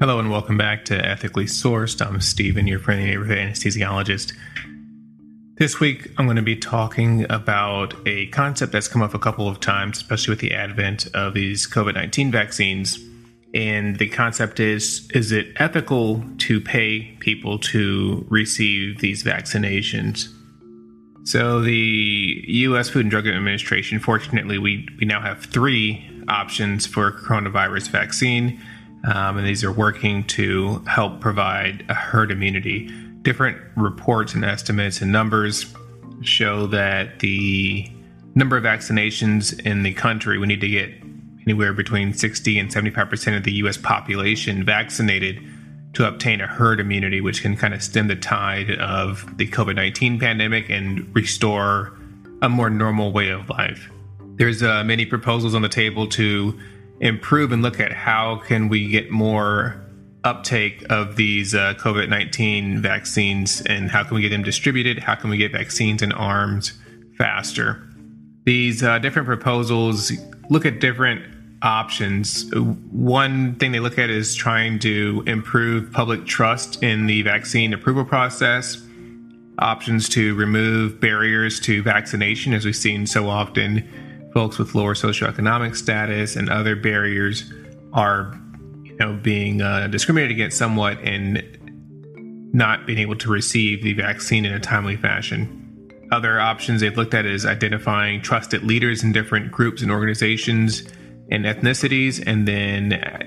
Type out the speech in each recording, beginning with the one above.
Hello and welcome back to Ethically Sourced. I'm Steven, your friendly neighborhood anesthesiologist. This week, I'm going to be talking about a concept that's come up a couple of times, especially with the advent of these COVID 19 vaccines. And the concept is is it ethical to pay people to receive these vaccinations? So, the U.S. Food and Drug Administration, fortunately, we, we now have three options for coronavirus vaccine um, and these are working to help provide a herd immunity. Different reports and estimates and numbers show that the number of vaccinations in the country, we need to get anywhere between 60 and 75% of the US population vaccinated to obtain a herd immunity, which can kind of stem the tide of the COVID 19 pandemic and restore a more normal way of life. There's uh, many proposals on the table to improve and look at how can we get more uptake of these uh, COVID-19 vaccines and how can we get them distributed? How can we get vaccines in arms faster? These uh, different proposals look at different options. One thing they look at is trying to improve public trust in the vaccine approval process. Options to remove barriers to vaccination, as we've seen so often folks with lower socioeconomic status and other barriers are you know being uh, discriminated against somewhat and not being able to receive the vaccine in a timely fashion. Other options they've looked at is identifying trusted leaders in different groups and organizations and ethnicities, and then uh,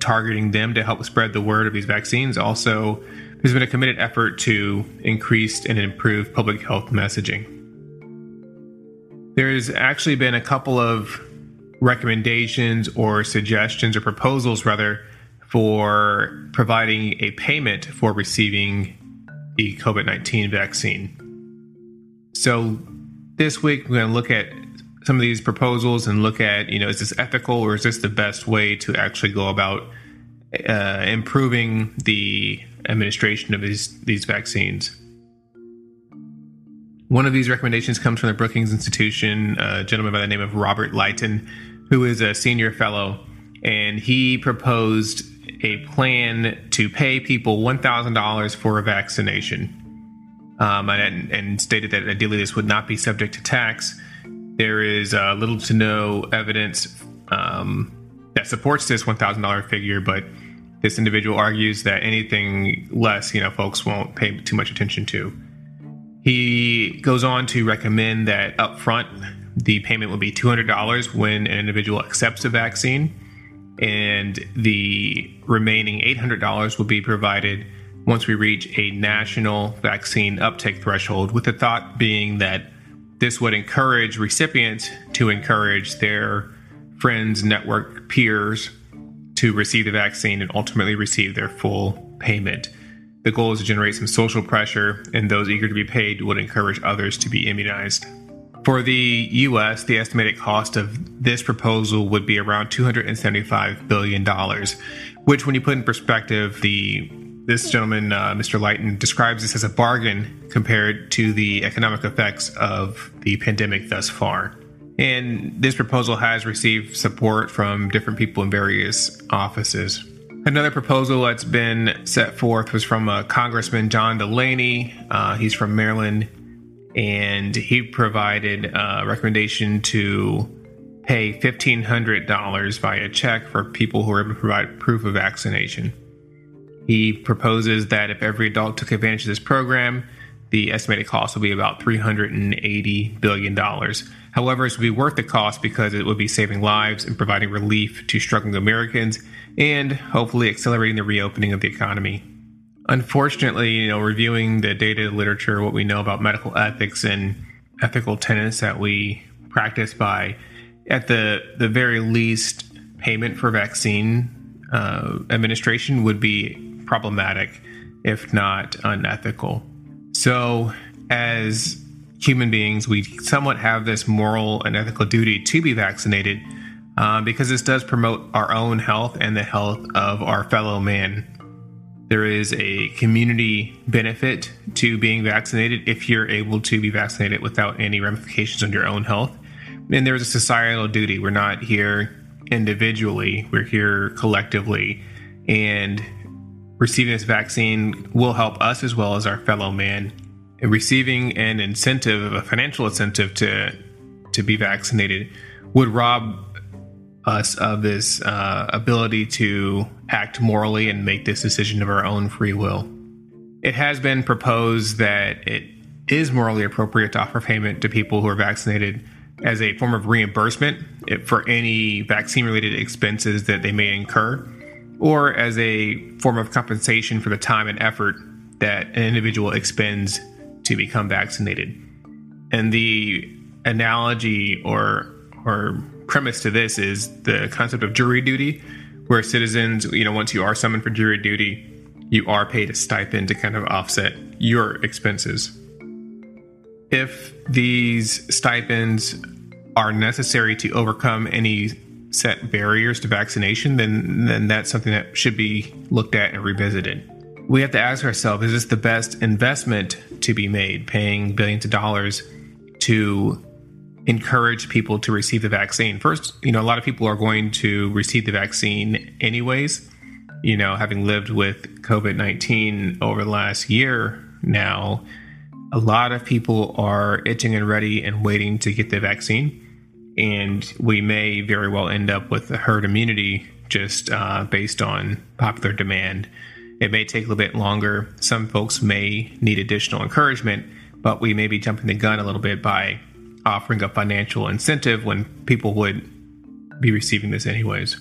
targeting them to help spread the word of these vaccines. Also, there's been a committed effort to increase and improve public health messaging. There's actually been a couple of recommendations or suggestions or proposals, rather, for providing a payment for receiving the COVID 19 vaccine. So, this week we're going to look at some of these proposals and look at, you know, is this ethical or is this the best way to actually go about uh, improving the administration of these these vaccines? One of these recommendations comes from the Brookings Institution, a gentleman by the name of Robert Litan, who is a senior fellow, and he proposed a plan to pay people $1,000 for a vaccination. Um, and, and, stated that ideally this would not be subject to tax. There is uh, little to no evidence um, that supports this $1,000 figure, but this individual argues that anything less, you know, folks won't pay too much attention to. He goes on to recommend that upfront the payment will be $200 when an individual accepts a vaccine, and the remaining $800 will be provided once we reach a national vaccine uptake threshold, with the thought being that this would encourage recipients to encourage their friends, network, peers to receive the vaccine and ultimately receive their full payment. The goal is to generate some social pressure, and those eager to be paid would encourage others to be immunized. For the US, the estimated cost of this proposal would be around $275 billion, which, when you put in perspective, the this gentleman, uh, Mr. Litan, describes this as a bargain compared to the economic effects of the pandemic thus far. And this proposal has received support from different people in various offices. Another proposal that's been set forth was from uh, Congressman John Delaney. Uh, he's from Maryland, and he provided a recommendation to pay $1,500 via check for people who are able to provide proof of vaccination. He proposes that if every adult took advantage of this program, the estimated cost will be about $380 billion. However, it would be worth the cost because it would be saving lives and providing relief to struggling Americans and hopefully accelerating the reopening of the economy. Unfortunately, you know, reviewing the data literature, what we know about medical ethics and ethical tenets that we practice by, at the the very least, payment for vaccine uh, administration would be problematic, if not unethical. So, as human beings, we somewhat have this moral and ethical duty to be vaccinated uh, because this does promote our own health and the health of our fellow man. There is a community benefit to being vaccinated if you're able to be vaccinated without any ramifications on your own health. And there's a societal duty. We're not here individually, we're here collectively. And receiving this vaccine will help us as well as our fellow man. Receiving an incentive, a financial incentive to to be vaccinated, would rob us of this uh, ability to act morally and make this decision of our own free will. It has been proposed that it is morally appropriate to offer payment to people who are vaccinated as a form of reimbursement for any vaccine related expenses that they may incur, or as a form of compensation for the time and effort that an individual expends to become vaccinated. And the analogy or or premise to this is the concept of jury duty, where citizens, you know, once you are summoned for jury duty, you are paid a stipend to kind of offset your expenses. If these stipends are necessary to overcome any set barriers to vaccination, then then that's something that should be looked at and revisited. We have to ask ourselves: Is this the best investment to be made, paying billions of dollars to encourage people to receive the vaccine. First, you know, a lot of people are going to receive the vaccine anyways. You know, having lived with COVID 19 over the last year now, a lot of people are itching and ready and waiting to get the vaccine. And we may very well end up with a herd immunity just uh, based on popular demand. It may take a little bit longer. Some folks may need additional encouragement, but we may be jumping the gun a little bit by offering a financial incentive when people would be receiving this anyways.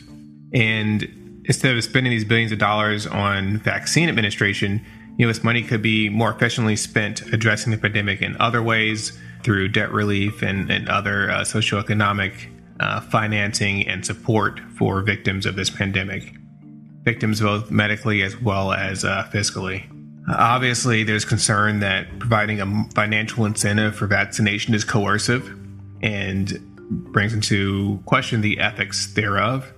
And instead of spending these billions of dollars on vaccine administration, you know, this money could be more efficiently spent addressing the pandemic in other ways through debt relief and, and other uh, socioeconomic uh, financing and support for victims of this pandemic, victims both medically as well as uh, fiscally. Obviously, there's concern that providing a financial incentive for vaccination is coercive and brings into question the ethics thereof.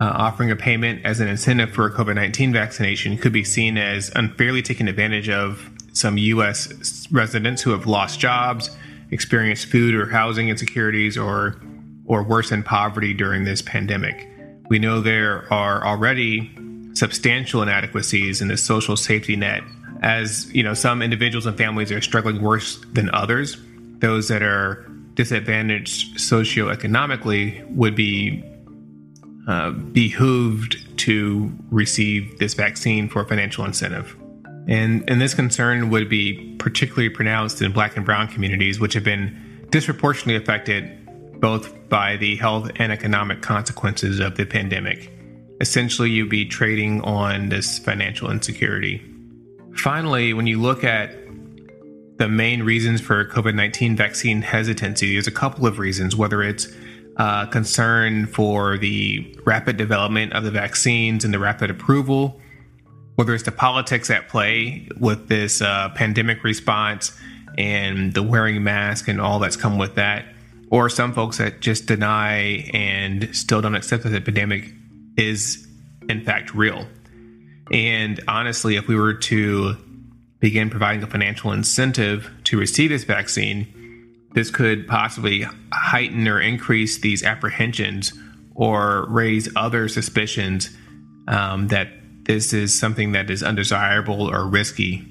Uh, offering a payment as an incentive for a COVID 19 vaccination could be seen as unfairly taking advantage of some U.S. residents who have lost jobs, experienced food or housing insecurities, or, or worsened poverty during this pandemic. We know there are already substantial inadequacies in the social safety net as you know some individuals and families are struggling worse than others. Those that are disadvantaged socioeconomically would be uh, behooved to receive this vaccine for a financial incentive. And and this concern would be particularly pronounced in black and brown communities which have been disproportionately affected both by the health and economic consequences of the pandemic essentially you'd be trading on this financial insecurity. Finally, when you look at the main reasons for COVID 19 vaccine hesitancy, there's a couple of reasons, whether it's uh, concern for the rapid development of the vaccines and the rapid approval, whether it's the politics at play with this uh, pandemic response and the wearing mask and all that's come with that, or some folks that just deny and still don't accept that the pandemic is in fact real. And honestly, if we were to begin providing a financial incentive to receive this vaccine, this could possibly heighten or increase these apprehensions or raise other suspicions um, that this is something that is undesirable or risky.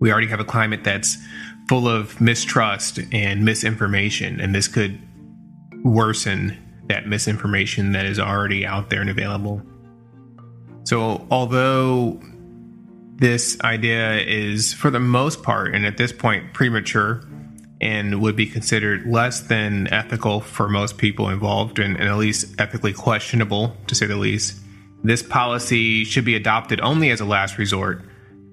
We already have a climate that's full of mistrust and misinformation, and this could worsen that misinformation that is already out there and available. So, although this idea is, for the most part, and at this point, premature and would be considered less than ethical for most people involved, and, and at least ethically questionable, to say the least, this policy should be adopted only as a last resort.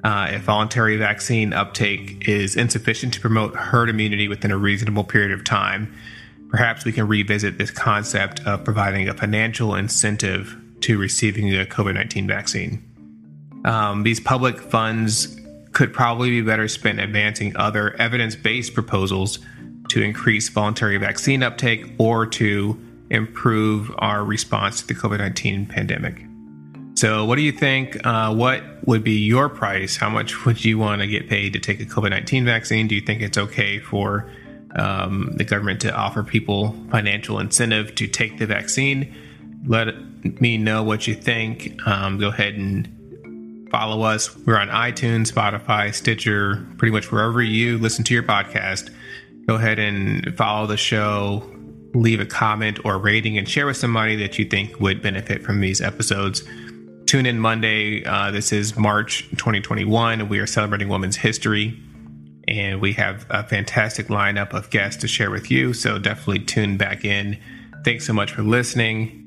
Uh, if voluntary vaccine uptake is insufficient to promote herd immunity within a reasonable period of time, perhaps we can revisit this concept of providing a financial incentive to receiving the COVID 19 vaccine. Um, these public funds could probably be better spent advancing other evidence based proposals to increase voluntary vaccine uptake or to improve our response to the COVID 19 pandemic. So, what do you think? Uh, what would be your price? How much would you want to get paid to take a COVID 19 vaccine? Do you think it's okay for um, the government to offer people financial incentive to take the vaccine? let me know what you think. Um, go ahead and follow us. We're on iTunes, Spotify, Stitcher, pretty much wherever you listen to your podcast. Go ahead and follow the show, leave a comment or rating, and share with somebody that you think would benefit from these episodes. Tune in Monday. Uh, this is March 2021. We are celebrating Women's History, and we have a fantastic lineup of guests to share with you. So definitely tune back in. Thanks so much for listening